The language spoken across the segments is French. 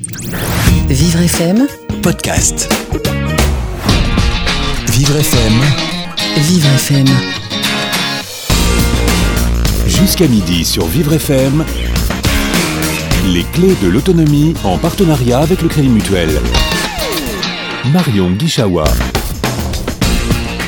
Vivre FM, podcast. Vivre FM, Vivre FM. jusqu'à midi sur Vivre FM. Les clés de l'autonomie en partenariat avec le Crédit Mutuel. Marion Guichawa.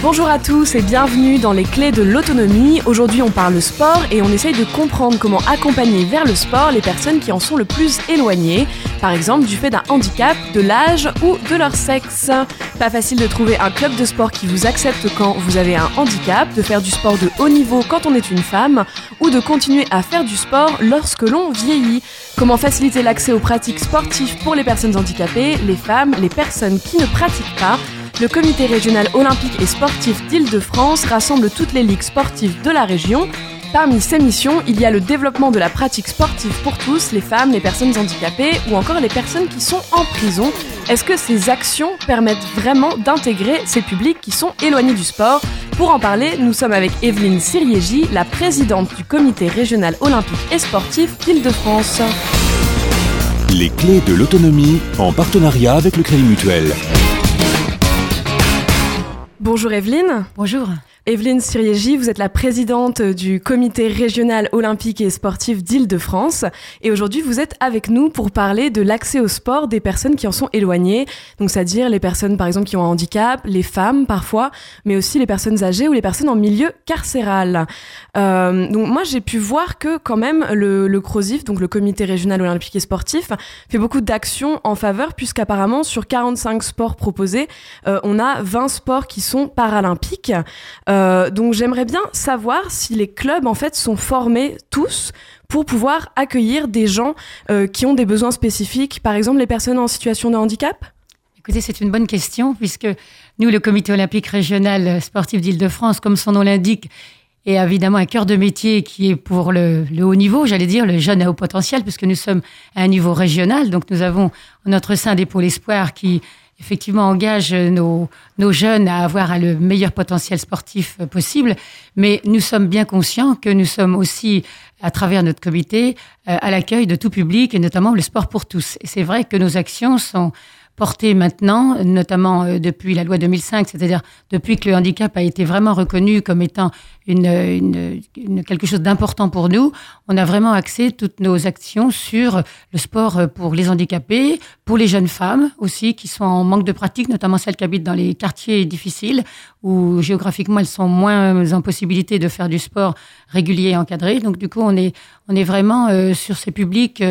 Bonjour à tous et bienvenue dans les clés de l'autonomie. Aujourd'hui on parle sport et on essaye de comprendre comment accompagner vers le sport les personnes qui en sont le plus éloignées, par exemple du fait d'un handicap, de l'âge ou de leur sexe. Pas facile de trouver un club de sport qui vous accepte quand vous avez un handicap, de faire du sport de haut niveau quand on est une femme ou de continuer à faire du sport lorsque l'on vieillit. Comment faciliter l'accès aux pratiques sportives pour les personnes handicapées, les femmes, les personnes qui ne pratiquent pas? Le comité régional olympique et sportif d'Île-de-France rassemble toutes les ligues sportives de la région. Parmi ces missions, il y a le développement de la pratique sportive pour tous, les femmes, les personnes handicapées ou encore les personnes qui sont en prison. Est-ce que ces actions permettent vraiment d'intégrer ces publics qui sont éloignés du sport? Pour en parler, nous sommes avec Evelyne Siriégi, la présidente du comité régional olympique et sportif d'Île-de-France. Les clés de l'autonomie en partenariat avec le Crédit Mutuel. Bonjour Evelyne. Bonjour. Evelyne Siriégi, vous êtes la présidente du comité régional olympique et sportif d'Île-de-France et aujourd'hui vous êtes avec nous pour parler de l'accès au sport des personnes qui en sont éloignées, donc c'est-à-dire les personnes par exemple qui ont un handicap, les femmes parfois, mais aussi les personnes âgées ou les personnes en milieu carcéral. Euh, donc moi j'ai pu voir que quand même le, le donc le comité régional olympique et sportif, fait beaucoup d'actions en faveur puisqu'apparemment sur 45 sports proposés, euh, on a 20 sports qui sont paralympiques. Euh, donc j'aimerais bien savoir si les clubs en fait sont formés tous pour pouvoir accueillir des gens euh, qui ont des besoins spécifiques, par exemple les personnes en situation de handicap? Écoutez, c'est une bonne question puisque nous, le comité olympique régional sportif d'Île-de-France, comme son nom l'indique, est évidemment un cœur de métier qui est pour le, haut niveau, j'allais dire, le jeune à haut potentiel, puisque nous sommes à un niveau régional. Donc nous avons notre sein des pôles espoirs qui effectivement engage nos, nos jeunes à avoir le meilleur potentiel sportif euh, possible. Mais nous sommes bien conscients que nous sommes aussi, à travers notre comité, euh, à l'accueil de tout public et notamment le sport pour tous. Et c'est vrai que nos actions sont portées maintenant, notamment euh, depuis la loi 2005, c'est-à-dire depuis que le handicap a été vraiment reconnu comme étant quelque chose d'important pour nous, on a vraiment axé toutes nos actions sur le sport euh, pour les handicapés, pour les jeunes femmes aussi qui sont en manque de pratique, notamment celles qui habitent dans les quartiers difficiles où géographiquement elles sont moins en possibilité de faire du sport régulier et encadré. Donc du coup, on est vraiment euh, sur ces publics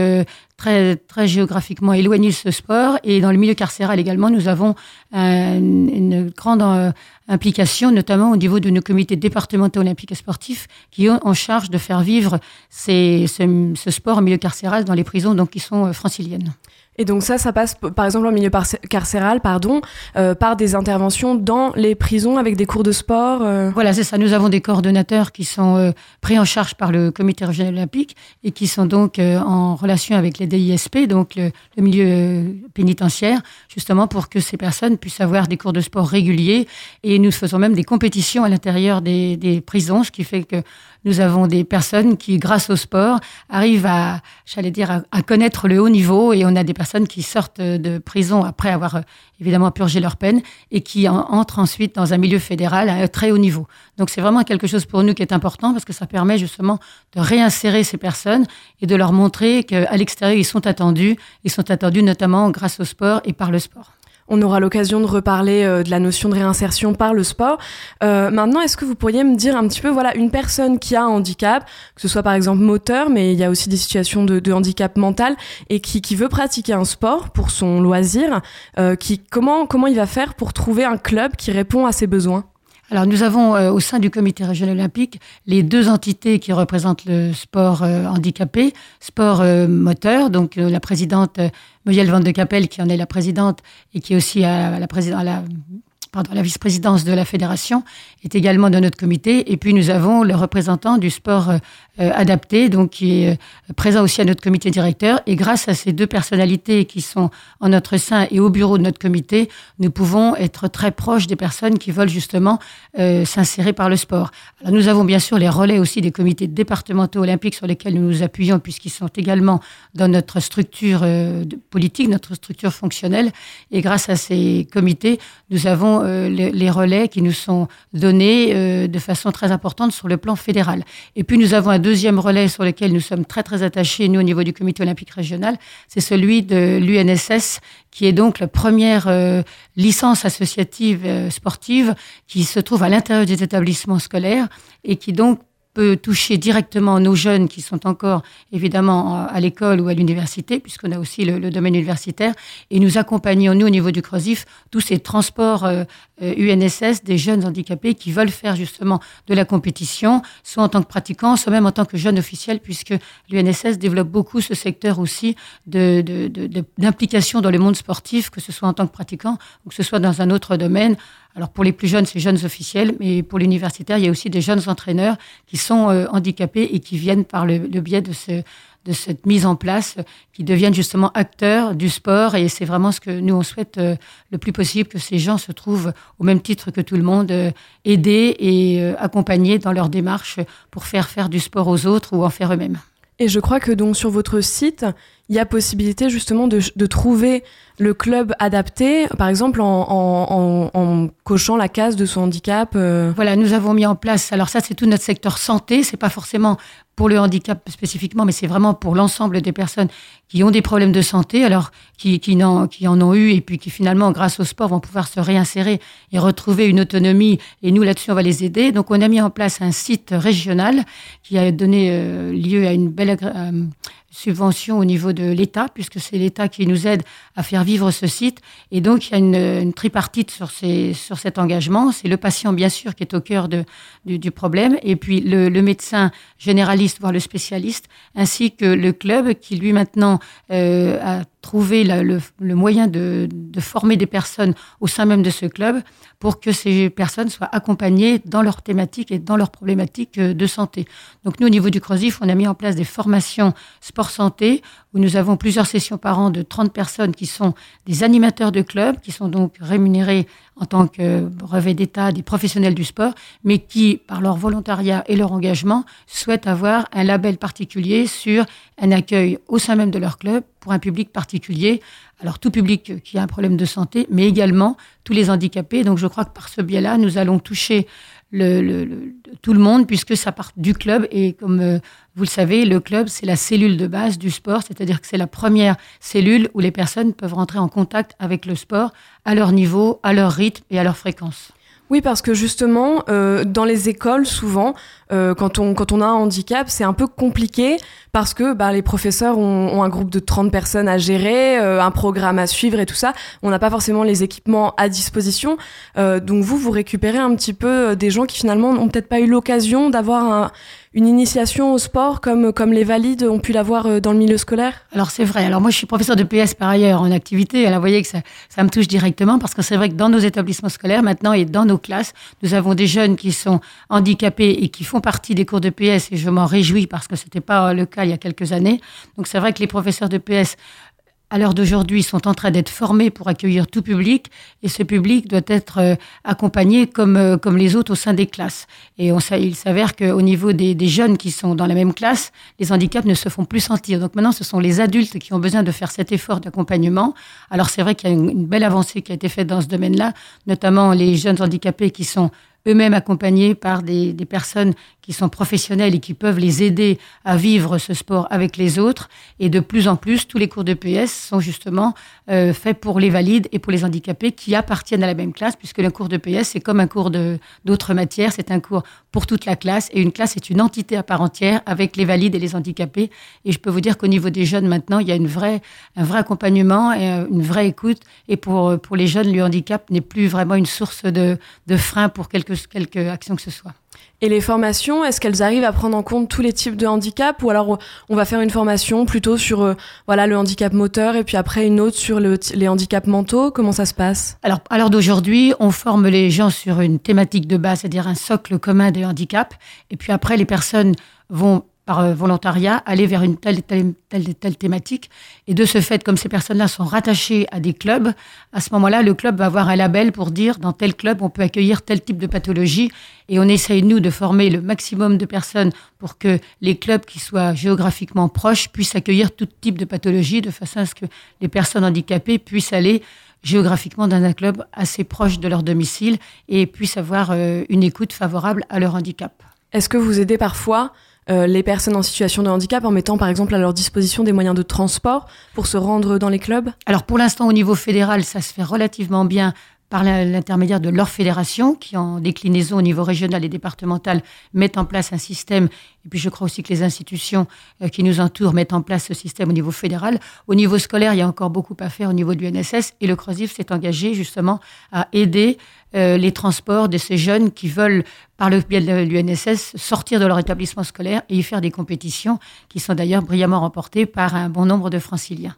très très géographiquement éloignés de ce sport et dans le milieu carcéral également, nous avons un- une grande euh, implication, notamment au niveau de nos comités départementaux olympiques et sportifs, qui ont en charge de faire vivre ce sport en milieu carcéral dans les prisons, donc qui sont euh, franciliennes. Et donc ça, ça passe par exemple en milieu carcéral, pardon, euh, par des interventions dans les prisons avec des cours de sport. euh. Voilà, c'est ça. Nous avons des coordonnateurs qui sont euh, pris en charge par le comité régional olympique et qui sont donc en relation avec les DISP, donc le, milieu pénitentiaire, justement pour que ces personnes puissent avoir des cours de sport réguliers. Et nous faisons même des compétitions à l'intérieur des, prisons, ce qui fait que nous avons des personnes qui, grâce au sport, arrivent à, j'allais dire, à, connaître le haut niveau. Et on a des qui sortent de prison après avoir euh, évidemment purgé leur peine et qui en- entrent ensuite dans un milieu fédéral à un très haut niveau. Donc c'est vraiment quelque chose pour nous qui est important parce que ça permet justement de réinsérer ces personnes et de leur montrer qu'à l'extérieur, ils sont attendus. Ils sont attendus notamment grâce au sport et par le sport. On aura l'occasion de reparler euh, de la notion de réinsertion par le sport. Euh, maintenant, est-ce que vous pourriez me dire un petit peu, voilà, une personne qui a un handicap, que ce soit par exemple moteur, mais il y a aussi des situations de, de handicap mental, et qui, qui veut pratiquer un sport pour son loisir, euh, qui comment comment il va faire pour trouver un club qui répond à ses besoins? Alors nous avons euh, au sein du comité régional olympique les deux entités qui représentent le sport euh, handicapé, sport euh, moteur, donc la présidente Muriel Van de Capelle qui en est la présidente et qui est aussi à, la présidente à la pardon, la vice-présidence de la fédération est également dans notre comité. Et puis nous avons le représentant du sport adapté, donc qui est présent aussi à notre comité directeur. Et grâce à ces deux personnalités qui sont en notre sein et au bureau de notre comité, nous pouvons être très proches des personnes qui veulent justement s'insérer par le sport. Alors nous avons bien sûr les relais aussi des comités départementaux olympiques sur lesquels nous nous appuyons puisqu'ils sont également dans notre structure politique, notre structure fonctionnelle. Et grâce à ces comités, nous avons euh, les, relais qui nous sont donnés euh, de façon très importante sur le plan fédéral. Et puis nous avons un deuxième relais sur lequel nous sommes très très attachés, nous au niveau du comité olympique régional, c'est celui de l'UNSS, qui est donc la première euh, licence associative sportive qui se trouve à l'intérieur des établissements scolaires et qui donc peut toucher directement nos jeunes qui sont encore évidemment à l'école ou à l'université, puisqu'on a aussi le, domaine universitaire, et nous accompagnons, nous, au niveau du CROSIF, tous ces transports UNSS euh, des jeunes handicapés qui veulent faire justement de la compétition, soit en tant que pratiquants, soit même en tant que jeunes officiels, puisque l'UNSS développe beaucoup ce secteur aussi d'implication de, dans le monde sportif, que ce soit en tant que pratiquant ou que ce soit dans un autre domaine. Alors pour les plus jeunes, c'est jeunes officiels, mais pour l'universitaire, il y a aussi des jeunes entraîneurs qui sont euh, handicapés et qui viennent par le, biais de, ce, de cette mise en place, qui deviennent justement acteurs du sport. Et c'est vraiment ce que nous, on souhaite euh, le plus possible, que ces gens se trouvent au même titre que tout le monde, euh, aidés et accompagnés dans leur démarche pour faire faire du sport aux autres ou en faire eux-mêmes. Et je crois que donc sur votre site, il y a possibilité justement de, trouver le club adapté, par exemple en, cochant la case de son handicap. Euh. Voilà, nous avons mis en place. Alors ça, c'est tout notre secteur santé. C'est pas forcément pour le handicap spécifiquement, mais c'est vraiment pour l'ensemble des personnes qui ont des problèmes de santé, alors qui, qui, en, qui en ont eu et puis qui finalement, grâce au sport, vont pouvoir se réinsérer et retrouver une autonomie. Et nous, là-dessus, on va les aider. Donc, on a mis en place un site régional qui a donné euh, lieu à une belle euh, subvention au niveau de l'État, puisque c'est l'État qui nous aide à faire vivre ce site. Et donc, il y a une, tripartite sur, ces, sur cet engagement. C'est le patient, bien sûr, qui est au cœur de, du, problème, et puis le, médecin généraliste, voire le spécialiste, ainsi que le club qui, lui, maintenant, euh, a trouver le, moyen de, former des personnes au sein même de ce club pour que ces personnes soient accompagnées dans leurs thématiques et dans leurs problématiques euh, de santé. Donc nous, au niveau du CROSIF, on a mis en place des formations sport-santé où nous avons plusieurs sessions par an de 30 personnes qui sont des animateurs de club, qui sont donc rémunérés en tant que brevet d'État des professionnels du sport, mais qui, par leur volontariat et leur engagement, souhaitent avoir un label particulier sur un accueil au sein même de leur club pour un public particulier. Alors tout public qui a un problème de santé, mais également tous les handicapés. Donc je crois que par ce biais-là, nous allons toucher le, tout le monde puisque ça part du club et comme euh, vous le savez, le club c'est la cellule de base du sport, c'est-à-dire que c'est la première cellule où les personnes peuvent rentrer en contact avec le sport à leur niveau, à leur rythme et à leur fréquence. Oui, parce que justement, euh, dans les écoles, souvent, euh, quand, on, quand on a un handicap, c'est un peu compliqué parce que bah, les professeurs ont, un groupe de 30 personnes à gérer, euh, un programme à suivre et tout ça. On n'a pas forcément les équipements à disposition. donc vous, vous récupérez un petit peu des gens qui finalement n'ont peut-être pas eu l'occasion d'avoir un, une initiation au sport comme, comme les valides ont pu l'avoir euh, dans le milieu scolaire? Alors c'est vrai. Alors moi je suis professeur de PS par ailleurs en activité. Alors vous voyez que ça, ça me touche directement parce que c'est vrai que dans nos établissements scolaires maintenant et dans nos classes, nous avons des jeunes qui sont handicapés et qui font partie des cours de PS et je m'en réjouis parce que c'était pas le cas il y a quelques années. Donc c'est vrai que les professeurs de PS à l'heure d'aujourd'hui, sont en train d'être formés pour accueillir tout public, et ce public doit être euh, accompagné comme, euh, comme les autres au sein des classes. Et on, il s'avère qu'au niveau des, des, jeunes qui sont dans la même classe, les handicaps ne se font plus sentir. Donc maintenant, ce sont les adultes qui ont besoin de faire cet effort d'accompagnement. Alors c'est vrai qu'il y a une, une belle avancée qui a été faite dans ce domaine-là, notamment les jeunes handicapés qui sont eux-mêmes accompagnés par des, des, personnes qui sont professionnels et qui peuvent les aider à vivre ce sport avec les autres. Et de plus en plus, tous les cours de PS sont justement euh, faits pour les valides et pour les handicapés qui appartiennent à la même classe, puisque le cours de PS, c'est comme un cours d'autres matières, c'est un cours pour toute la classe, et une classe est une entité à part entière avec les valides et les handicapés. Et je peux vous dire qu'au niveau des jeunes, maintenant, il y a une vraie, un vrai accompagnement et euh, une vraie écoute. Et pour, pour les jeunes, le handicap n'est plus vraiment une source de, frein pour quelque, quelque action que ce soit. Et les formations, est-ce qu'elles arrivent à prendre en compte tous les types de handicap ou alors on va faire une formation plutôt sur euh, voilà le handicap moteur et puis après une autre sur les handicaps mentaux? Comment ça se passe? Alors à l'heure d'aujourd'hui, on forme les gens sur une thématique de base, c'est-à-dire un socle commun des handicaps et puis après les personnes vont par euh, volontariat, aller vers une telle, telle, telle, telle thématique. Et de ce fait, comme ces personnes-là sont rattachées à des clubs, à ce moment-là, le club va avoir un label pour dire dans tel club, on peut accueillir tel type de pathologie. Et on essaye, nous, de former le maximum de personnes pour que les clubs qui soient géographiquement proches puissent accueillir tout type de pathologie, de façon à ce que les personnes handicapées puissent aller géographiquement dans un club assez proche de leur domicile et puissent avoir euh, une écoute favorable à leur handicap. Est-ce que vous aidez parfois euh, les personnes en situation de handicap en mettant par exemple à leur disposition des moyens de transport pour se rendre dans les clubs? Alors pour l'instant au niveau fédéral, ça se fait relativement bien par l'intermédiaire de leur fédération, qui en déclinaison au niveau régional et départemental mettent en place un système, et puis je crois aussi que les institutions euh, qui nous entourent mettent en place ce système au niveau fédéral. Au niveau scolaire, il y a encore beaucoup à faire au niveau de l'UNSS, et le CROSIF s'est engagé justement à aider euh, les transports de ces jeunes qui veulent, par le biais de l'UNSS, sortir de leur établissement scolaire et y faire des compétitions, qui sont d'ailleurs brillamment remportées par un bon nombre de franciliens.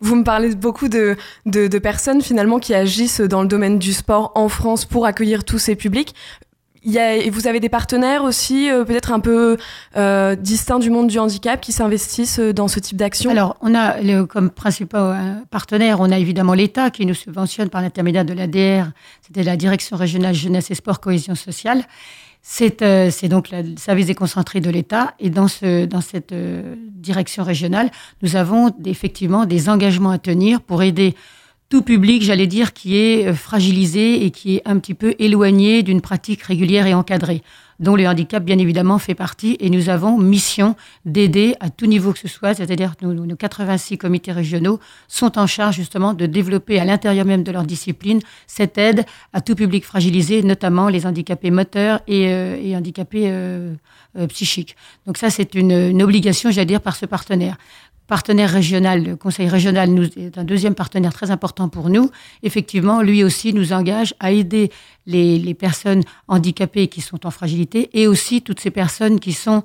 Vous me parlez beaucoup de, de, personnes finalement qui agissent dans le domaine du sport en France pour accueillir tous ces publics. Il vous avez des partenaires aussi, euh, peut-être un peu euh, distincts du monde du handicap, qui s'investissent euh, dans ce type d'action? Alors, on a comme principal partenaire, on a évidemment l'État qui nous subventionne par l'intermédiaire de l'ADR, c'était la Direction régionale jeunesse et sport cohésion sociale. Euh, c'est donc le service déconcentré de l'État. Et dans, ce, dans cette euh, direction régionale, nous avons effectivement des engagements à tenir pour aider tout public, j'allais dire, qui est euh, fragilisé et qui est un petit peu éloigné d'une pratique régulière et encadrée dont le handicap, bien évidemment, fait partie. Et nous avons mission d'aider à tout niveau que ce soit, c'est-à-dire que nos, 86 comités régionaux sont en charge justement de développer à l'intérieur même de leur discipline cette aide à tout public fragilisé, notamment les handicapés moteurs et, euh, handicapés euh, euh, psychiques. Donc ça, c'est une, une obligation, j'allais dire, par ce partenaire partenaire régional, le Conseil régional nous, est un deuxième partenaire très important pour nous. Effectivement, lui aussi nous engage à aider les, personnes handicapées qui sont en fragilité et aussi toutes ces personnes qui sont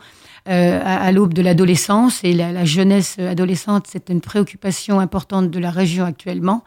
euh, à, l'aube de l'adolescence et la, la, jeunesse adolescente, c'est une préoccupation importante de la région actuellement.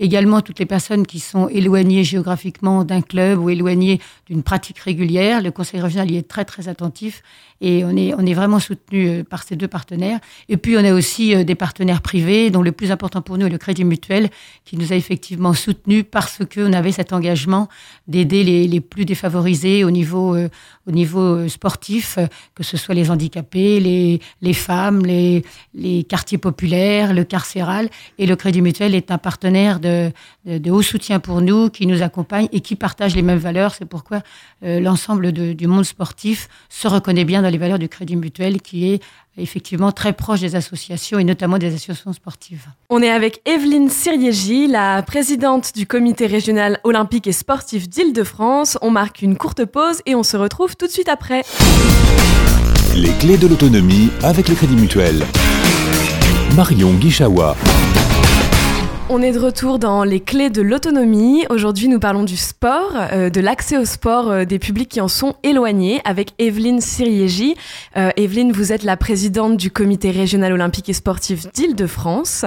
Également, toutes les personnes qui sont éloignées géographiquement d'un club ou éloignées d'une pratique régulière, le Conseil régional y est très très attentif et on est, on est vraiment soutenu euh, par ces deux partenaires. Et puis, on a aussi euh, des partenaires privés, dont le plus important pour nous est le Crédit Mutuel, qui nous a effectivement soutenus parce qu'on avait cet engagement d'aider les, les, plus défavorisés au niveau, au niveau sportif, que ce soit les handicapés, les, les femmes, les, les quartiers populaires, le carcéral. Et le Crédit Mutuel est un partenaire de, de, haut soutien pour nous, qui nous accompagne et qui partage les mêmes valeurs. C'est pourquoi euh, l'ensemble du monde sportif se reconnaît bien dans les valeurs du Crédit Mutuel, qui est effectivement très proche des associations et notamment des associations sportives. On est avec Evelyne Siriégi, la présidente du comité régional olympique et sportif d'Île-de-France. On marque une courte pause et on se retrouve tout de suite après. Les clés de l'autonomie avec le Crédit Mutuel. Marion Guichawa. On est de retour dans les clés de l'autonomie. Aujourd'hui, nous parlons du sport, euh, de l'accès au sport euh, des publics qui en sont éloignés avec Evelyne Siriégi. Euh, Evelyne, vous êtes la présidente du comité régional olympique et sportif d'Île-de-France.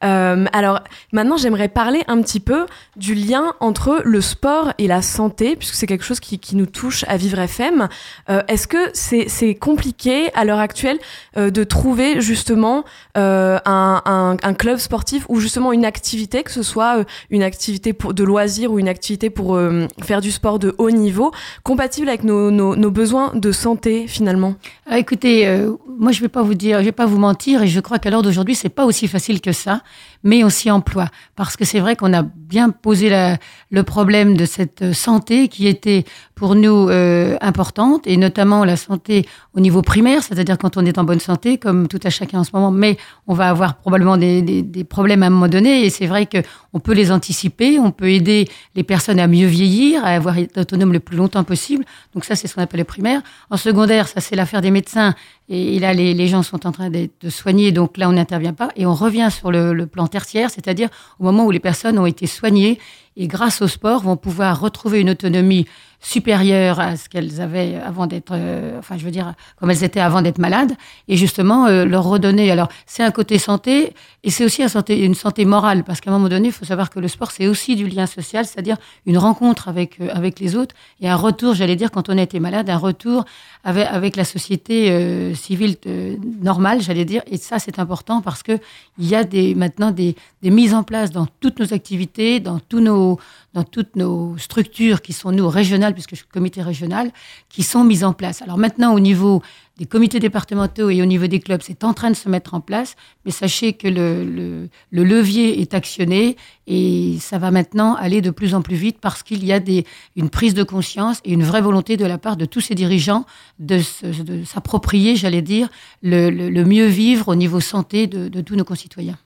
alors maintenant, j'aimerais parler un petit peu du lien entre le sport et la santé, puisque c'est quelque chose qui, nous touche à Vivre FM. Est-ce que c'est compliqué à l'heure actuelle de trouver justement un, club sportif ou justement une activité activité, que ce soit euh, une activité de loisir ou une activité pour euh, faire du sport de haut niveau, compatible avec nos, besoins de santé finalement? Ah, Écoutez, euh, moi je vais pas vous dire, je vais pas vous mentir, et je crois qu'à l'heure d'aujourd'hui c'est pas aussi facile que ça, mais on s'y emploie. Parce que c'est vrai qu'on a bien posé le problème de cette santé qui était pour nous importante et notamment la santé au niveau primaire, c'est-à-dire quand on est en bonne santé, comme tout à chacun en ce moment, mais on va avoir probablement des, problèmes à un moment donné c'est vrai qu'on peut les anticiper, on peut aider les personnes à mieux vieillir, à avoir autonome le plus longtemps possible. Donc ça, c'est ce qu'on appelle le primaire. En secondaire, ça, c'est l'affaire des médecins. Et, là, les, gens sont en train de, soigner, donc là, on n'intervient pas. Et on revient sur le, le plan tertiaire, c'est-à-dire au moment où les personnes ont été soignées et grâce au sport vont pouvoir retrouver une autonomie supérieures à ce qu'elles avaient avant d'être, euh, enfin je veux dire, comme elles étaient avant d'être malades, et justement euh, leur redonner. Alors c'est un côté santé, et c'est aussi un santé, une santé morale, parce qu'à un moment donné, il faut savoir que le sport c'est aussi du lien social, c'est-à-dire une rencontre avec avec les autres et un retour, j'allais dire, quand on a été malade, un retour avec avec la société civile normale, j'allais dire, et ça c'est important parce que il y a des maintenant des, des mises en place dans toutes nos activités, dans tous nos dans toutes nos structures qui sont nous régionales, puisque je suis comité régional, qui sont mises en place. Alors maintenant, au niveau des comités départementaux et au niveau des clubs, c'est en train de se mettre en place, mais sachez que le, le, le, levier est actionné et ça va maintenant aller de plus en plus vite parce qu'il y a des, une prise de conscience et une vraie volonté de la part de tous ces dirigeants de, s'approprier, j'allais dire, le, le, mieux vivre au niveau santé de, de tous nos concitoyens.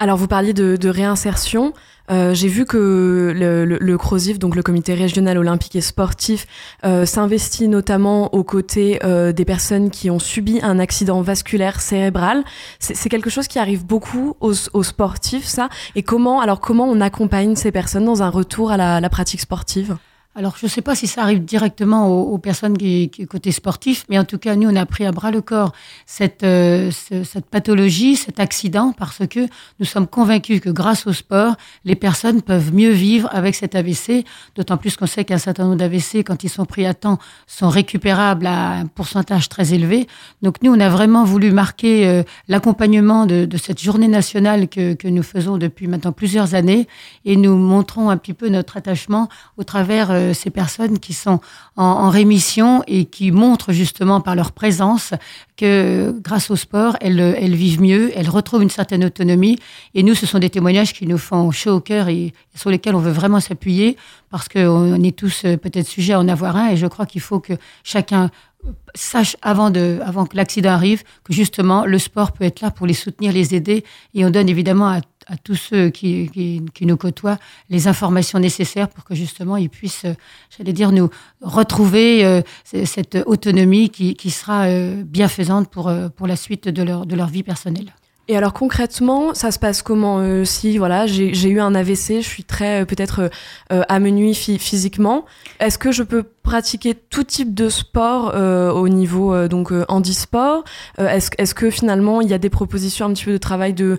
Alors vous parliez de, de réinsertion. Euh, J'ai vu que le, le, le, CROSIF, donc le Comité régional olympique et sportif, euh, s'investit notamment aux côtés euh, des personnes qui ont subi un accident vasculaire cérébral. C'est quelque chose qui arrive beaucoup aux, aux, sportifs, ça. Et comment, alors comment on accompagne ces personnes dans un retour à la, la pratique sportive? Alors, je ne sais pas si ça arrive directement aux, personnes qui, côté sportif, mais en tout cas, nous, on a pris à bras le corps cette, euh, cette pathologie, cet accident, parce que nous sommes convaincus que grâce au sport, les personnes peuvent mieux vivre avec cet AVC, d'autant plus qu'on sait qu'un certain nombre d'AVC, quand ils sont pris à temps, sont récupérables à un pourcentage très élevé. Donc, nous, on a vraiment voulu marquer euh, l'accompagnement de, de, cette journée nationale que, que nous faisons depuis maintenant plusieurs années, et nous montrons un petit peu notre attachement au travers euh, ces personnes qui sont en, rémission et qui montrent justement par leur présence que grâce au sport, elles, vivent mieux, elles retrouvent une certaine autonomie. Et nous, ce sont des témoignages qui nous font chaud au cœur et, sur lesquels on veut vraiment s'appuyer parce qu'on est tous euh, peut-être sujets à en avoir un. Et je crois qu'il faut que chacun sache avant, de, avant que l'accident arrive que justement le sport peut être là pour les soutenir, les aider. Et on donne évidemment à à tous ceux qui, qui, nous côtoient les informations nécessaires pour que justement ils puissent, euh, j'allais dire, nous retrouver euh, cette autonomie qui, qui sera euh, bienfaisante pour, pour la suite de leur, de leur vie personnelle. Et alors concrètement, ça se passe comment Si voilà, j'ai eu un AVC, je suis très peut-être euh, amenuie physiquement. Est-ce que je peux pratiquer tout type de sport au niveau donc handisport? Est-ce est-ce que finalement il y a des propositions un petit peu de travail de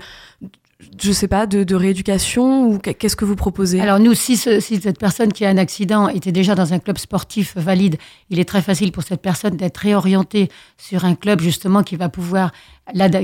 je sais pas, de, rééducation ou qu'est-ce que vous proposez? Alors nous, si, si, cette personne qui a un accident était déjà dans un club sportif valide, il est très facile pour cette personne d'être réorientée sur un club justement qui va pouvoir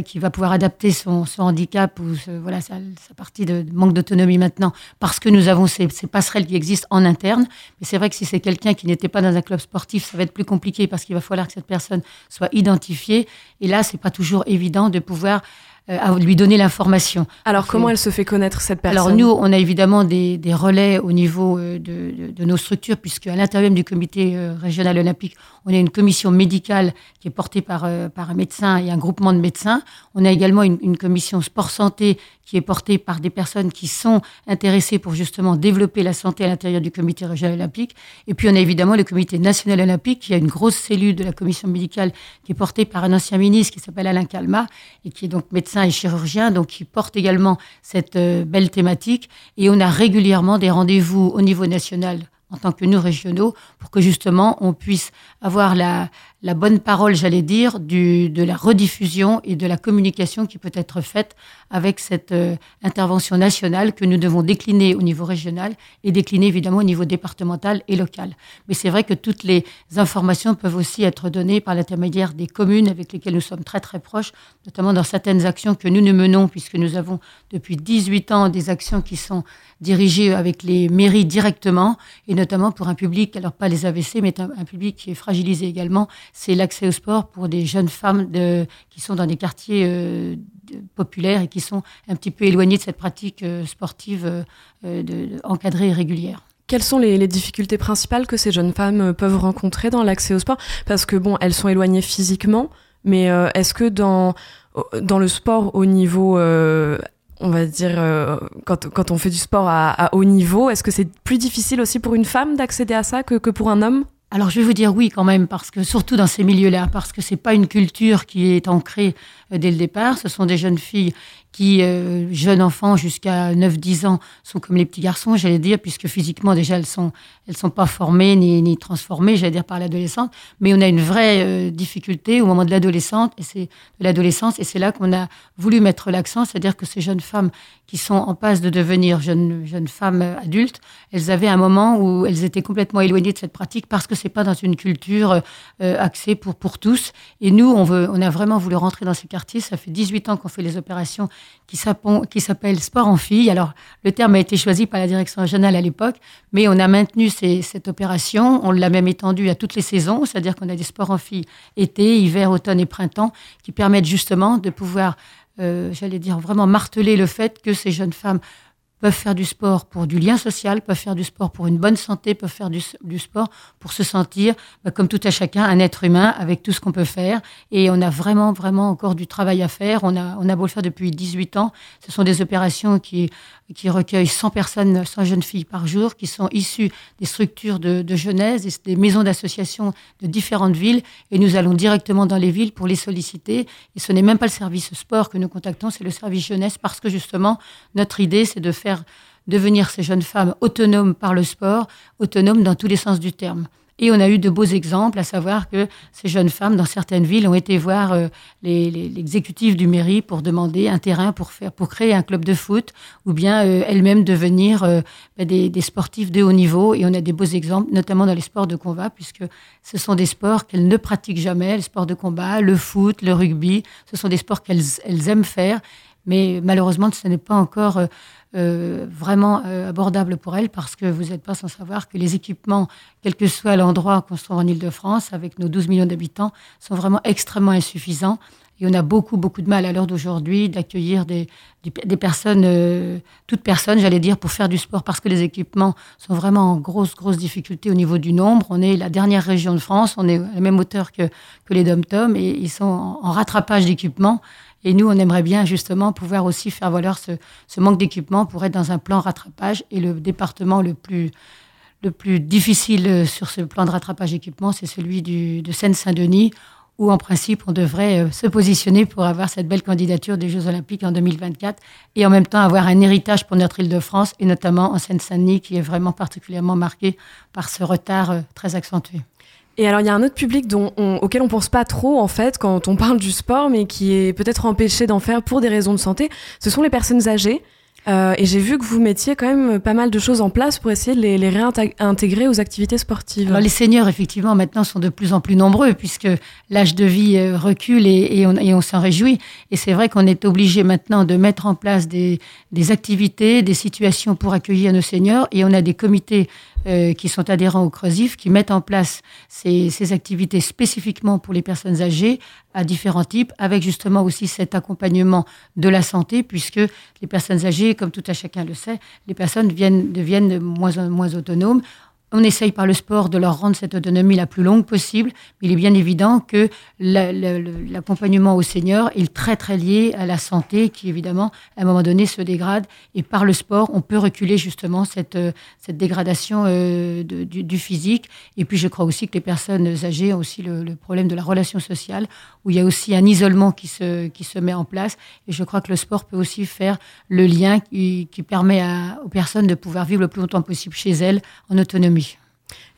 qui va pouvoir adapter son, son handicap ou voilà sa, sa, partie de, manque d'autonomie maintenant parce que nous avons ces, ces, passerelles qui existent en interne. Mais c'est vrai que si c'est quelqu'un qui n'était pas dans un club sportif, ça va être plus compliqué parce qu'il va falloir que cette personne soit identifiée. Et là, c'est pas toujours évident de pouvoir à lui donner l'information. Alors, comment elle se fait connaître cette personne Alors, nous, on a évidemment des, des relais au niveau euh, de, de, de, nos structures, puisque à l'intérieur du comité euh, régional olympique, on a une commission médicale qui est portée par, par un médecin et un groupement de médecins. On a également une, une commission sport-santé qui est portée par des personnes qui sont intéressées pour justement développer la santé à l'intérieur du comité régional olympique. Et puis on a évidemment le comité national olympique, qui a une grosse cellule de la commission médicale qui est portée par un ancien ministre qui s'appelle Alain Calma et qui est donc médecin et chirurgien, donc qui porte également cette euh, belle thématique. Et on a régulièrement des rendez-vous au niveau national en tant que nous régionaux pour que justement on puisse avoir la, la bonne parole, j'allais dire, du, de la rediffusion et de la communication qui peut être faite avec cette euh, intervention nationale que nous devons décliner au niveau régional et décliner évidemment au niveau départemental et local. Mais c'est vrai que toutes les informations peuvent aussi être données par l'intermédiaire des communes avec lesquelles nous sommes très très proches, notamment dans certaines actions que nous nous menons, puisque nous avons depuis 18 ans des actions qui sont dirigées avec les mairies directement, et notamment pour un public, alors pas les AVC, mais un, un public qui est fragilisé également, c'est l'accès au sport pour des jeunes femmes qui sont dans des quartiers euh, populaires et qui sont un petit peu éloignées de cette pratique euh, sportive euh, encadrée et régulière. Quelles sont les, difficultés principales que ces jeunes femmes peuvent rencontrer dans l'accès au sport? Parce que bon, elles sont éloignées physiquement, mais est-ce que dans dans le sport au niveau on va dire, quand, quand, on fait du sport à, à haut niveau, est-ce que c'est plus difficile aussi pour une femme d'accéder à ça que, que pour un homme? Alors je vais vous dire oui quand même, parce que surtout dans ces milieux-là, parce que c'est pas une culture qui est ancrée euh, dès le départ. Ce sont des jeunes filles qui, euh, jeunes enfants jusqu'à 9-10 ans, sont comme les petits garçons, j'allais dire, puisque physiquement, déjà, elles sont, elles sont pas formées ni, ni transformées, j'allais dire, par l'adolescente. Mais on a une vraie euh, difficulté au moment de l'adolescence, et c'est l'adolescence, et c'est là qu'on a voulu mettre l'accent, c'est-à-dire que ces jeunes femmes qui sont en passe de devenir jeunes, jeunes femmes adultes, elles avaient un moment où elles étaient complètement éloignées de cette pratique parce que c'est pas dans une culture euh, axée pour, pour tous. Et nous, on, veut, on a vraiment voulu rentrer dans ces quartiers. Ça fait 18 ans qu'on fait les opérations qui s'appellent sport en filles. Alors, le terme a été choisi par la direction régionale à l'époque, mais on a maintenu cette opération. On l'a même étendue à toutes les saisons, c'est-à-dire qu'on a des sports en filles été, hiver, automne et printemps qui permettent justement de pouvoir euh, j'allais dire, vraiment marteler le fait que ces jeunes femmes peuvent faire du sport pour du lien social, peuvent faire du sport pour une bonne santé, peuvent faire du, sport pour se sentir, bah, comme tout à chacun, un être humain avec tout ce qu'on peut faire. Et on a vraiment, vraiment encore du travail à faire. On a, on a beau le faire depuis 18 ans. Ce sont des opérations qui qui recueille 100 personnes, 100 jeunes filles par jour, qui sont issues des structures de, de jeunesse, des maisons d'association de différentes villes. Et nous allons directement dans les villes pour les solliciter. Et ce n'est même pas le service sport que nous contactons, c'est le service jeunesse, parce que justement, notre idée, c'est de faire devenir ces jeunes femmes autonomes par le sport, autonomes dans tous les sens du terme. Et on a eu de beaux exemples, à savoir que ces jeunes femmes, dans certaines villes, ont été voir l'exécutif du mairie pour demander un terrain pour, faire, pour créer un club de foot, ou bien euh, elles-mêmes devenir euh, bah, des, des, sportifs de haut niveau. Et on a des beaux exemples, notamment dans les sports de combat, puisque ce sont des sports qu'elles ne pratiquent jamais, les sports de combat, le foot, le rugby. Ce sont des sports qu'elles elles aiment faire, mais malheureusement, ce n'est pas encore euh, vraiment euh, abordable pour elles parce que vous n'êtes pas sans savoir que les équipements, quel que soit l'endroit qu'on se trouve en Ile-de-France, avec nos 12 millions d'habitants, sont vraiment extrêmement insuffisants. Et on a beaucoup, beaucoup de mal à l'heure d'aujourd'hui d'accueillir des, personnes, euh, toutes personnes, j'allais dire, pour faire du sport parce que les équipements sont vraiment en grosse, grosse difficulté au niveau du nombre. On est la dernière région de France, on est à la même hauteur que, les dom-tom et ils sont en, en rattrapage d'équipements. Et nous, on aimerait bien justement pouvoir aussi faire valoir ce, manque d'équipement pour être dans un plan rattrapage. Et le département le plus, le plus difficile sur ce plan de rattrapage d'équipement, c'est celui de Seine-Saint-Denis, où en principe on devrait euh, se positionner pour avoir cette belle candidature des Jeux Olympiques en 2024 et en même temps avoir un héritage pour notre Île-de-France et notamment en Seine-Saint-Denis qui est vraiment particulièrement marqué par ce retard euh, très accentué. Et alors, il y a un autre public dont auquel on pense pas trop, en fait, quand on parle du sport, mais qui est peut-être empêché d'en faire pour des raisons de santé. Ce sont les personnes âgées. Euh, et j'ai vu que vous mettiez quand même pas mal de choses en place pour essayer de les, réintégrer aux activités sportives. Alors les seniors, effectivement, maintenant sont de plus en plus nombreux puisque l'âge de vie euh, recule et, et on, on s'en réjouit. Et c'est vrai qu'on est obligé maintenant de mettre en place des, des activités, des situations pour accueillir nos seniors. Et on a des comités euh, qui sont adhérents au CRESIF, qui mettent en place ces, activités spécifiquement pour les personnes âgées à différents types, avec justement aussi cet accompagnement de la santé, puisque les personnes âgées, comme tout à chacun le sait, les personnes viennent, deviennent moins autonomes. On essaye par le sport de leur rendre cette autonomie la plus longue possible, mais il est bien évident que l'accompagnement au senior est très lié à la santé qui évidemment à un moment donné se dégrade. Et par le sport on peut reculer justement cette, cette dégradation euh, du, physique. Et puis je crois aussi que les personnes âgées ont aussi le, problème de la relation sociale où il y a aussi un isolement qui se, met en place. Et je crois que le sport peut aussi faire le lien qui, permet aux personnes de pouvoir vivre le plus longtemps possible chez elles en autonomie.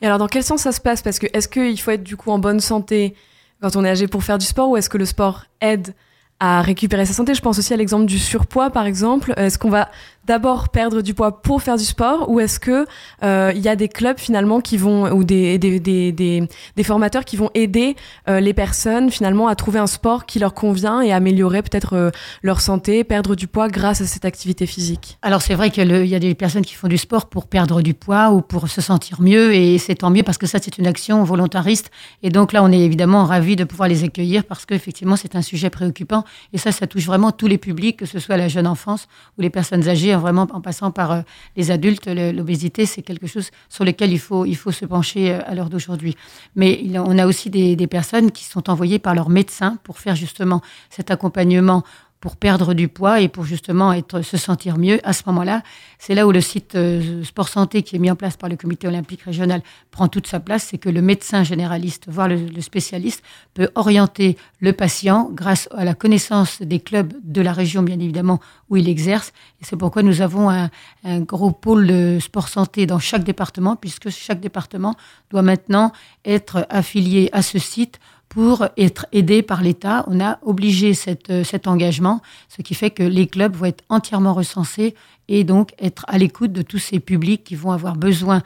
Et alors, dans quel sens ça se passe? Parce que est-ce qu'il faut être du coup en bonne santé quand on est âgé pour faire du sport ou est-ce que le sport aide à récupérer sa santé? Je pense aussi à l'exemple du surpoids, par exemple. Est-ce qu'on va d'abord perdre du poids pour faire du sport ou est-ce que euh, il y a des clubs finalement qui vont ou des, des, des, des, formateurs qui vont aider euh, les personnes finalement à trouver un sport qui leur convient et améliorer peut-être euh, leur santé, perdre du poids grâce à cette activité physique? Alors c'est vrai qu'il y a des personnes qui font du sport pour perdre du poids ou pour se sentir mieux et c'est tant mieux parce que ça c'est une action volontariste. Et donc là on est évidemment ravis de pouvoir les accueillir parce qu'effectivement c'est un sujet préoccupant. Et ça ça touche vraiment tous les publics que ce soit la jeune enfance ou les personnes âgées vraiment en passant par euh, les adultes, l'obésité, c'est quelque chose sur lequel il faut, il faut se pencher euh, à l'heure d'aujourd'hui. Mais on a aussi des, personnes qui sont envoyées par leur médecin pour faire justement cet accompagnement pour perdre du poids et pour justement être, se sentir mieux, à ce moment-là, c'est là où le site euh, Sport Santé qui est mis en place par le comité olympique régional prend toute sa place, c'est que le médecin généraliste, voire le, spécialiste, peut orienter le patient grâce à la connaissance des clubs de la région, bien évidemment, où il exerce. C'est pourquoi nous avons un, un gros pôle de sport santé dans chaque département, puisque chaque département doit maintenant être affilié à ce site pour être aidé par l'État. On a obligé cette, cet engagement, ce qui fait que les clubs vont être entièrement recensés et donc être à l'écoute de tous ces publics qui vont avoir besoin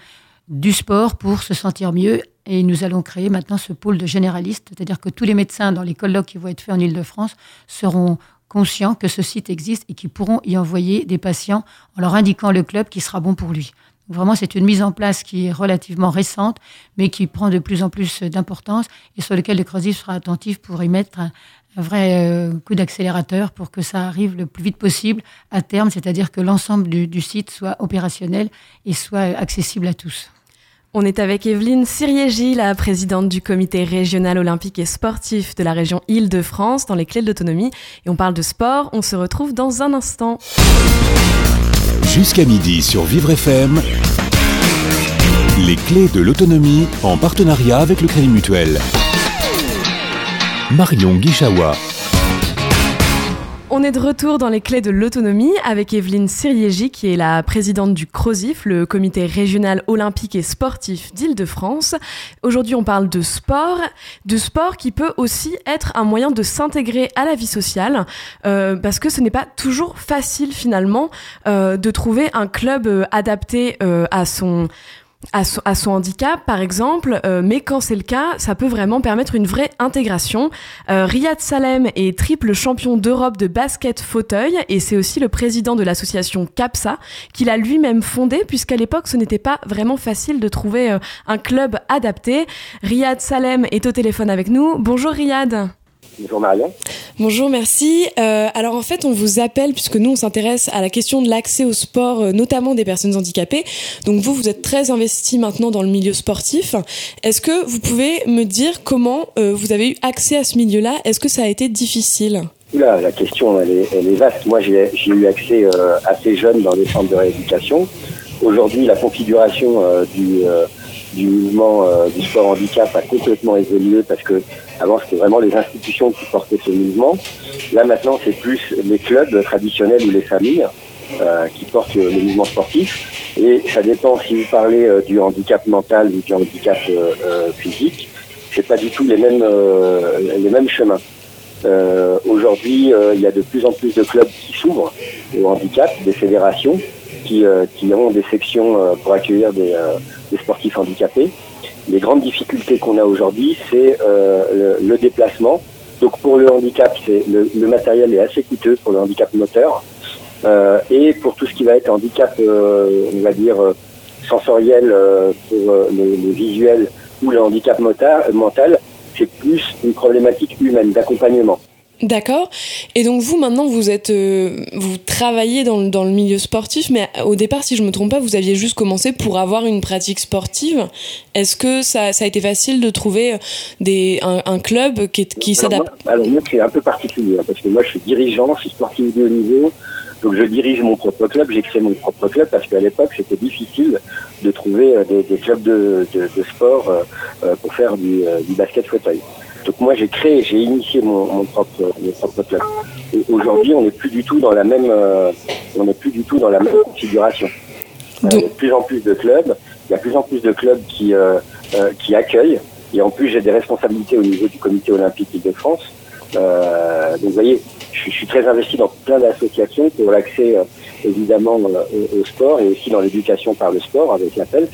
du sport pour se sentir mieux. Et nous allons créer maintenant ce pôle de généralistes, c'est-à-dire que tous les médecins dans les colloques qui vont être faits en Ile-de-France seront conscients que ce site existe et qui pourront y envoyer des patients en leur indiquant le club qui sera bon pour lui. Vraiment, c'est une mise en place qui est relativement récente, mais qui prend de plus en plus d'importance et sur lequel le CROSIF sera attentif pour y mettre un, vrai euh, coup d'accélérateur pour que ça arrive le plus vite possible à terme, c'est-à-dire que l'ensemble du, site soit opérationnel et soit accessible à tous. On est avec Evelyne Siriégi, la présidente du comité régional olympique et sportif de la région Île-de-France dans les clés de l'autonomie. Et on parle de sport. On se retrouve dans un instant. Jusqu'à midi sur Vivre FM, les clés de l'autonomie en partenariat avec le Crédit Mutuel. Marion Guichawa. On est de retour dans les clés de l'autonomie avec Evelyne Siriégi qui est la présidente du CROSIF, le comité régional olympique et sportif d'Île-de-France. Aujourd'hui on parle de sport, de sport qui peut aussi être un moyen de s'intégrer à la vie sociale euh, parce que ce n'est pas toujours facile finalement euh, de trouver un club euh, adapté à son à, son, handicap, par exemple, euh, mais quand c'est le cas, ça peut vraiment permettre une vraie intégration. Euh, Riyad Salem est triple champion d'Europe de basket fauteuil et c'est aussi le président de l'association CAPSA qu'il a lui-même fondé puisqu'à l'époque ce n'était pas vraiment facile de trouver euh, un club adapté. Riyad Salem est au téléphone avec nous. Bonjour Riyad. Bonjour Marion. Bonjour, merci. Euh, alors en fait, on vous appelle puisque nous, on s'intéresse à la question de l'accès au sport, euh, notamment des personnes handicapées. Donc vous, vous êtes très investi maintenant dans le milieu sportif. Est-ce que vous pouvez me dire comment euh, vous avez eu accès à ce milieu-là? Est-ce que ça a été difficile? Oula, la question, elle est, elle est vaste. Moi, j'ai eu accès assez jeune dans les centres de rééducation. Aujourd'hui, la configuration du du mouvement du sport handicap a complètement évolué parce que avant c'était vraiment les institutions qui portaient ce mouvement. Là maintenant c'est plus les clubs traditionnels ou les familles euh, qui portent le, mouvement sportif. Et ça dépend si vous parlez euh, du handicap mental ou du handicap physique, c'est pas du tout les mêmes les mêmes chemins. Aujourd'hui, il y a de plus en plus de clubs qui s'ouvrent au handicap, des fédérations qui, qui ont des sections pour accueillir des des sportifs handicapés. Les grandes difficultés qu'on a aujourd'hui, c'est euh, le, déplacement. Donc pour le handicap, c'est le, matériel est assez coûteux pour le handicap moteur. Euh, et pour tout ce qui va être handicap, euh, on va dire sensoriel pour le, visuel ou le handicap mental, c'est plus une problématique humaine d'accompagnement. D'accord. Et donc vous maintenant vous êtes euh, vous travaillez dans, dans, le milieu sportif, mais au départ si je me trompe pas vous aviez juste commencé pour avoir une pratique sportive. Est-ce que ça, ça, a été facile de trouver des un, club qui, qui s'adapte? Alors moi c'est un peu particulier hein, parce que moi je suis dirigeant, je suis sportif de haut niveau. Donc je dirige mon propre club, j'ai créé mon propre club parce qu'à l'époque c'était difficile de trouver euh, des, des clubs de, de, de sport euh, pour faire du, du basket fauteuil. Donc moi j'ai créé, j'ai initié mon, propre, club. Et aujourd'hui on n'est plus du tout dans la même, euh, on n'est plus du tout dans la même configuration. Euh, il y a de plus en plus de clubs, il y a de plus en plus de clubs qui euh, qui accueillent. Et en plus j'ai des responsabilités au niveau du comité olympique de France. donc vous voyez, je, suis très investi dans plein d'associations pour l'accès évidemment au, sport et aussi dans l'éducation par le sport avec la PELF.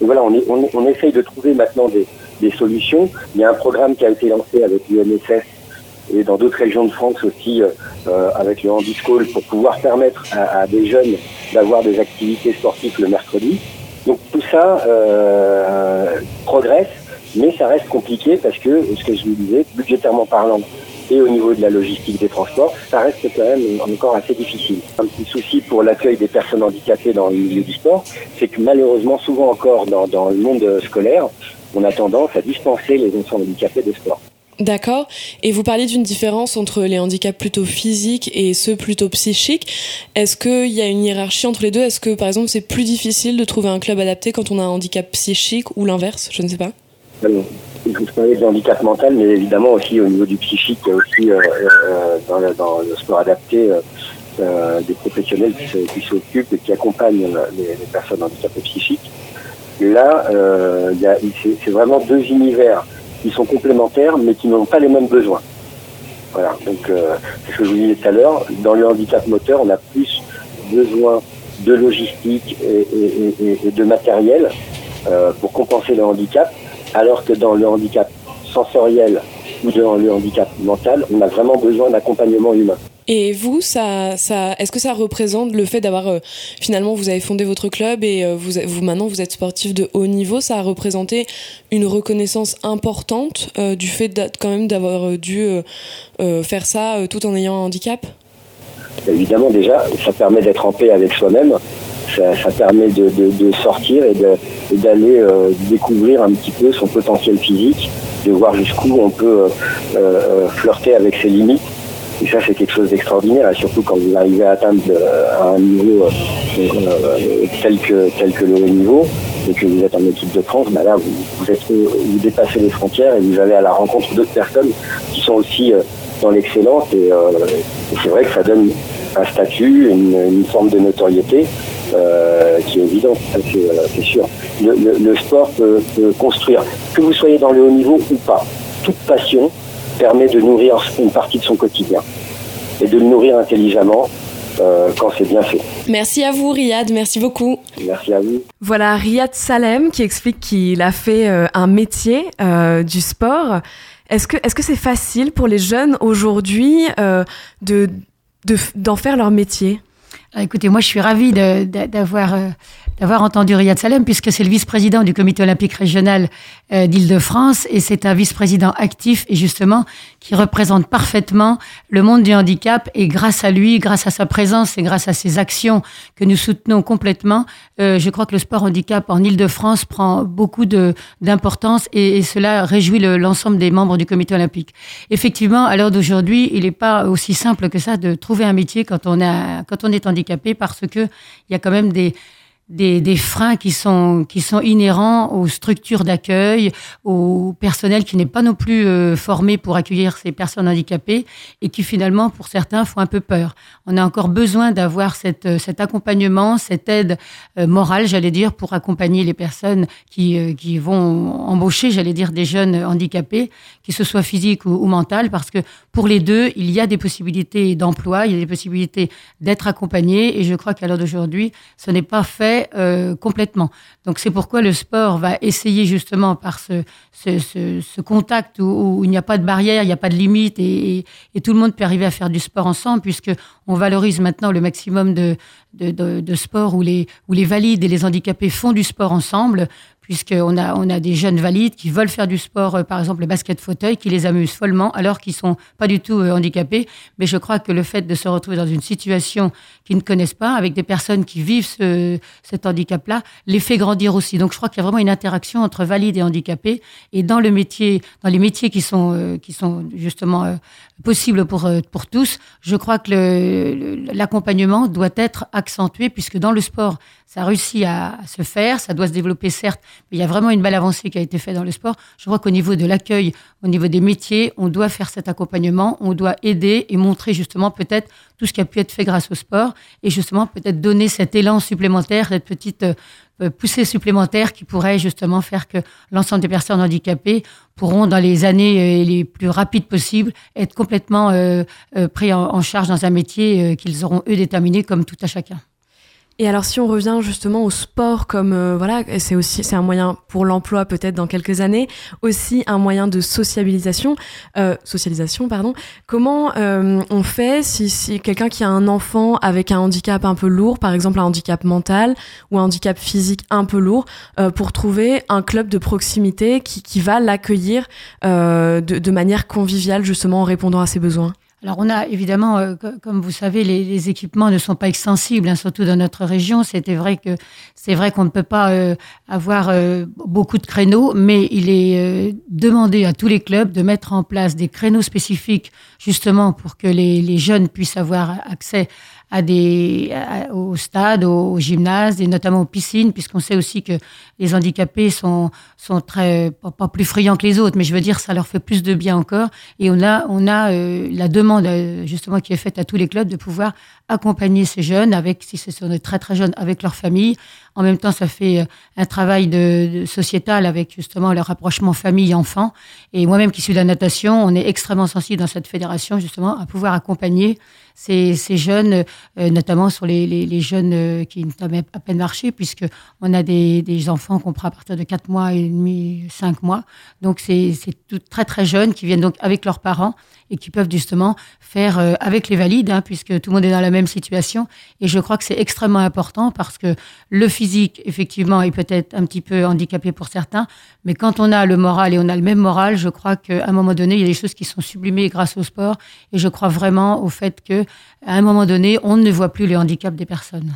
Donc voilà, on, est, on essaye de trouver maintenant des, des solutions. Il y a un programme qui a été lancé avec l'UNSS et dans d'autres régions de France aussi euh, euh, avec le Handischool pour pouvoir permettre à, des jeunes d'avoir des activités sportives le mercredi. Donc tout ça euh, progresse, mais ça reste compliqué parce que, ce que je vous disais, budgétairement parlant, et au niveau de la logistique des transports, ça reste quand même encore assez difficile. Un petit souci pour l'accueil des personnes handicapées dans le milieu du sport, c'est que malheureusement, souvent encore dans le monde scolaire, on a tendance à dispenser les enfants handicapés de sport. D'accord. Et vous parliez d'une différence entre les handicaps plutôt physiques et ceux plutôt psychiques. Est-ce qu'il y a une hiérarchie entre les deux? Est-ce que, par exemple, c'est plus difficile de trouver un club adapté quand on a un handicap psychique ou l'inverse? Je ne sais pas. Alors, je vous parlais du handicap mental, mais évidemment aussi au niveau du psychique, il y a aussi euh, euh, dans, le, dans, le, sport adapté euh, des professionnels qui s'occupent et qui accompagnent les, les personnes handicapées psychiques. Là, c'est vraiment deux univers qui sont complémentaires, mais qui n'ont pas les mêmes besoins. Voilà, donc euh, ce que je vous disais tout à l'heure, dans le handicap moteur, on a plus besoin de logistique et, de matériel euh, pour compenser le handicap, alors que dans le handicap sensoriel ou dans le handicap mental, on a vraiment besoin d'accompagnement humain. Et vous, ça, ça, est-ce que ça représente le fait d'avoir euh, finalement vous avez fondé votre club et euh, vous, vous maintenant vous êtes sportif de haut niveau, ça a représenté une reconnaissance importante euh, du fait quand même d'avoir dû faire ça tout en ayant un handicap? Évidemment, déjà, ça permet d'être en paix avec soi-même. Ça, permet de, de sortir et d'aller découvrir un petit peu son potentiel physique, de voir jusqu'où on peut flirter avec ses limites et ça, c'est quelque chose d'extraordinaire, et surtout quand vous arrivez à atteindre euh, un niveau euh, euh, tel, que, tel que le haut niveau, et que vous êtes en équipe de France, bah là, vous, vous, dépassez les frontières et vous allez à la rencontre d'autres personnes qui sont aussi dans l'excellence. Et, c'est vrai que ça donne un statut, une, forme de notoriété qui est évidente, c'est sûr. Le, sport peut construire, que vous soyez dans le haut niveau ou pas, toute passion permet de nourrir une partie de son quotidien et de le nourrir intelligemment euh, quand c'est bien fait. Merci à vous Riyad, merci beaucoup. Merci à vous. Voilà Riyad Salem qui explique qu'il a fait euh, un métier euh, du sport. Est-ce que est-ce que c'est facile pour les jeunes aujourd'hui de d'en faire leur métier? Écoutez, moi je suis ravie d'avoir d'avoir entendu Riyad Salem, puisque c'est le vice-président du comité olympique régional euh, d'Île-de-France, et c'est un vice-président actif, et justement, qui représente parfaitement le monde du handicap, et grâce à lui, grâce à sa présence et grâce à ses actions que nous soutenons complètement, euh, je crois que le sport handicap en Île-de-France prend beaucoup d'importance, et, et, cela réjouit l'ensemble des membres du comité olympique. Effectivement, à l'heure d'aujourd'hui, il n'est pas aussi simple que ça de trouver un métier quand on, a, quand on est handicapé, parce que il y a quand même des des, des, freins qui sont, qui sont inhérents aux structures d'accueil, au personnel qui n'est pas non plus euh, formé pour accueillir ces personnes handicapées et qui finalement, pour certains, font un peu peur. On a encore besoin d'avoir cette, euh, cet accompagnement, cette aide euh, morale, j'allais dire, pour accompagner les personnes qui, qui vont embaucher, j'allais dire, des jeunes handicapés, que ce soit physique ou, ou mental, parce que pour les deux, il y a des possibilités d'emploi, il y a des possibilités d'être accompagnés et je crois qu'à l'heure d'aujourd'hui, ce n'est pas fait euh, complètement. Donc c'est pourquoi le sport va essayer justement par ce, ce, contact où, il n'y a pas de barrière, il n'y a pas de limite et, tout le monde peut arriver à faire du sport ensemble puisque on valorise maintenant le maximum de, de, de, sport où les, où les valides et les handicapés font du sport ensemble puisqu'on a, on a des jeunes valides qui veulent faire du sport, euh, par exemple le basket fauteuil, qui les amuse follement, alors qu'ils sont pas du tout euh, handicapés. Mais je crois que le fait de se retrouver dans une situation qu'ils ne connaissent pas, avec des personnes qui vivent ce, cet handicap-là, les fait grandir aussi. Donc je crois qu'il y a vraiment une interaction entre valides et handicapés. Et dans le métier, dans les métiers qui sont, euh, qui sont justement possibles pour, pour tous, je crois que l'accompagnement doit être accentué, puisque dans le sport, ça réussit à, se faire, ça doit se développer certes, mais il y a vraiment une belle avancée qui a été faite dans le sport. Je crois qu'au niveau de l'accueil, au niveau des métiers, on doit faire cet accompagnement, on doit aider et montrer justement peut-être tout ce qui a pu être fait grâce au sport et justement peut-être donner cet élan supplémentaire, cette petite euh, poussée supplémentaire qui pourrait justement faire que l'ensemble des personnes handicapées pourront, dans les années euh, les plus rapides possibles, être complètement euh, pris en, charge dans un métier qu'ils auront eux déterminé comme tout à chacun. Et alors si on revient justement au sport comme euh, voilà, c'est aussi c'est un moyen pour l'emploi peut-être dans quelques années, aussi un moyen de sociabilisation, euh, socialisation pardon. Comment euh, on fait si, si quelqu'un qui a un enfant avec un handicap un peu lourd, par exemple un handicap mental ou un handicap physique un peu lourd, pour trouver un club de proximité qui, qui va l'accueillir de, de manière conviviale justement en répondant à ses besoins? Alors on a évidemment, euh, comme vous savez, les, équipements ne sont pas extensibles, hein, surtout dans notre région. C'était vrai que c'est vrai qu'on ne peut pas euh, avoir euh, beaucoup de créneaux, mais il est demandé à tous les clubs de mettre en place des créneaux spécifiques justement pour que les, les jeunes puissent avoir accès à des, au stade, au, gymnase et notamment aux piscines, puisqu'on sait aussi que les handicapés sont, sont très, pas, plus friands que les autres, mais je veux dire, ça leur fait plus de bien encore. Et on a, on a euh, la demande, euh, justement, qui est faite à tous les clubs de pouvoir accompagner ces jeunes avec, si ce sont des très très jeunes, avec leur famille. En même temps, ça fait euh, un travail de, sociétal avec justement le rapprochement famille-enfant. Et moi-même qui suis de la natation, on est extrêmement sensible dans cette fédération justement à pouvoir accompagner ces, jeunes, euh, notamment sur les, jeunes euh, qui ne savent à peine marcher, puisque on a des, enfants qu'on prend à partir de 4 mois et demi, 5 mois. Donc c'est très très jeunes qui viennent donc avec leurs parents et qui peuvent justement faire euh, avec les valides, hein, puisque tout le monde est dans la même situation. Et je crois que c'est extrêmement important parce que le physique, effectivement, est peut-être un petit peu handicapé pour certains, mais quand on a le moral et on a le même moral, je crois qu'à un moment donné, il y a des choses qui sont sublimées grâce au sport. Et je crois vraiment au fait que à un moment donné, on ne voit plus le handicap des personnes.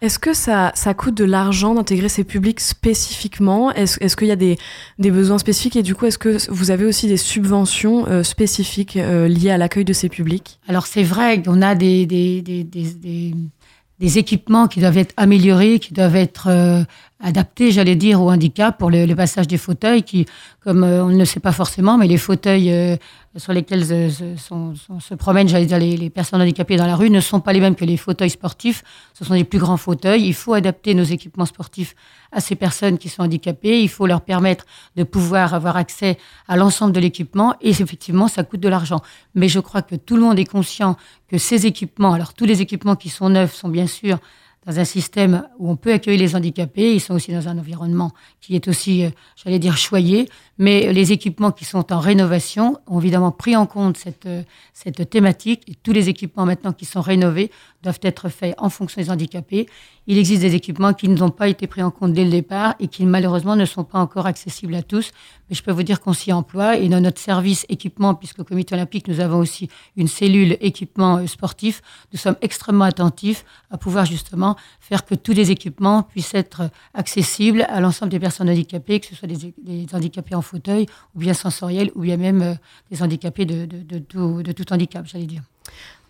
Est-ce que ça, ça coûte de l'argent d'intégrer ces publics spécifiquement? Est-ce est qu'il y a des, des, besoins spécifiques? Et du coup, est-ce que vous avez aussi des subventions euh, spécifiques euh, liées à l'accueil de ces publics? Alors c'est vrai qu'on a des, des, des, des, équipements qui doivent être améliorés, qui doivent être euh, adaptés, j'allais dire, au handicap pour le, le, passage des fauteuils qui, comme on ne le sait pas forcément, mais les fauteuils sur lesquels se promènent, j'allais dire, les, personnes handicapées dans la rue ne sont pas les mêmes que les fauteuils sportifs. Ce sont des plus grands fauteuils. Il faut adapter nos équipements sportifs à ces personnes qui sont handicapées. Il faut leur permettre de pouvoir avoir accès à l'ensemble de l'équipement. Et effectivement, ça coûte de l'argent. Mais je crois que tout le monde est conscient que ces équipements, alors tous les équipements qui sont neufs sont bien sûr dans un système où on peut accueillir les handicapés. Ils sont aussi dans un environnement qui est aussi, euh, j'allais dire, choyé. Mais les équipements qui sont en rénovation ont évidemment pris en compte cette, euh, cette thématique. Tous les équipements maintenant qui sont rénovés doivent être faits en fonction des handicapés. Il existe des équipements qui n'ont pas été pris en compte dès le départ et qui malheureusement ne sont pas encore accessibles à tous. Mais je peux vous dire qu'on s'y emploie et dans notre service équipement, puisque au Comité olympique, nous avons aussi une cellule équipement euh, sportif, nous sommes extrêmement attentifs à pouvoir justement faire que tous les équipements puissent être accessibles à l'ensemble des personnes handicapées, que ce soit des, des handicapés en fauteuil ou bien sensoriels ou bien même euh, des handicapés de, tout handicap, j'allais dire.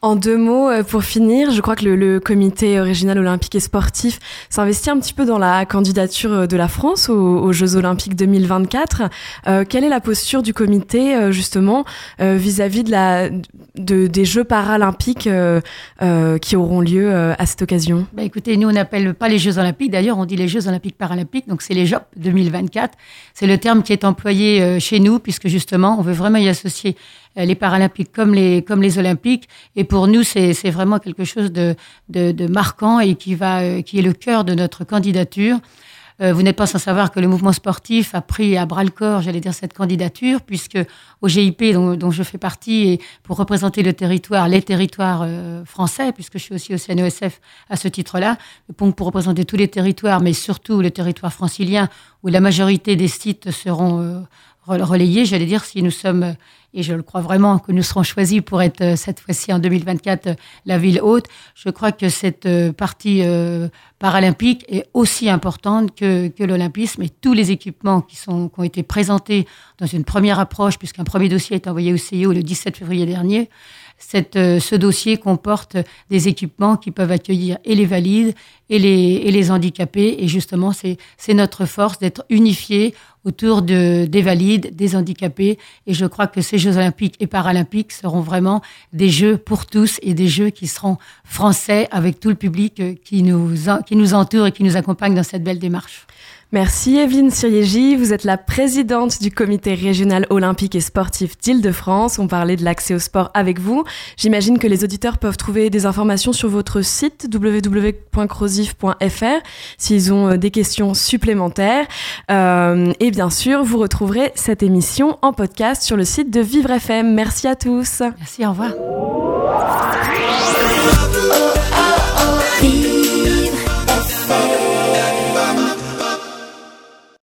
En deux mots, euh, pour finir, je crois que le, comité régional olympique et sportif s'investit un petit peu dans la candidature euh, de la France aux, Jeux olympiques 2024. Euh, quelle est la posture du comité justement vis-à-vis des Jeux paralympiques qui auront lieu à cette occasion? Bah Écoutez, nous on n'appelle pas les Jeux olympiques. D'ailleurs, on dit les Jeux olympiques paralympiques. Donc c'est les Jeux 2024. C'est le terme qui est employé chez nous puisque justement on veut vraiment y associer les Paralympiques comme les, comme les Olympiques. Et pour nous, c'est vraiment quelque chose de, de, marquant et qui, va, euh, qui est le cœur de notre candidature. Euh, vous n'êtes pas sans savoir que le mouvement sportif a pris à bras le corps, j'allais dire, cette candidature, puisque au GIP, dont, dont, je fais partie, et pour représenter le territoire, les territoires français, puisque je suis aussi au CNESF à ce titre-là, pour, pour, représenter tous les territoires, mais surtout le territoire francilien, où la majorité des sites seront relayés, j'allais dire, si nous sommes et je le crois vraiment que nous serons choisis pour être euh, cette fois-ci en 2024 euh, la ville haute. Je crois que cette euh, partie paralympique est aussi importante que, que l'olympisme et tous les équipements qui, sont, qui ont été présentés dans une première approche, puisqu'un premier dossier est envoyé au CIO le 17 février dernier. Cette, ce dossier comporte des équipements qui peuvent accueillir et les valides et les, et les handicapés. Et justement, c'est notre force d'être unifiés autour de, des valides, des handicapés. Et je crois que ces Jeux olympiques et paralympiques seront vraiment des Jeux pour tous et des Jeux qui seront français avec tout le public qui nous, qui nous entoure et qui nous accompagne dans cette belle démarche. Merci Evelyne Siriégi, vous êtes la présidente du comité régional olympique et sportif d'Île-de-France. On parlait de l'accès au sport avec vous. J'imagine que les auditeurs peuvent trouver des informations sur votre site www.crosif.fr s'ils ont euh, des questions supplémentaires. Euh, et bien sûr, vous retrouverez cette émission en podcast sur le site de Vivre FM. Merci à tous. Merci, au revoir.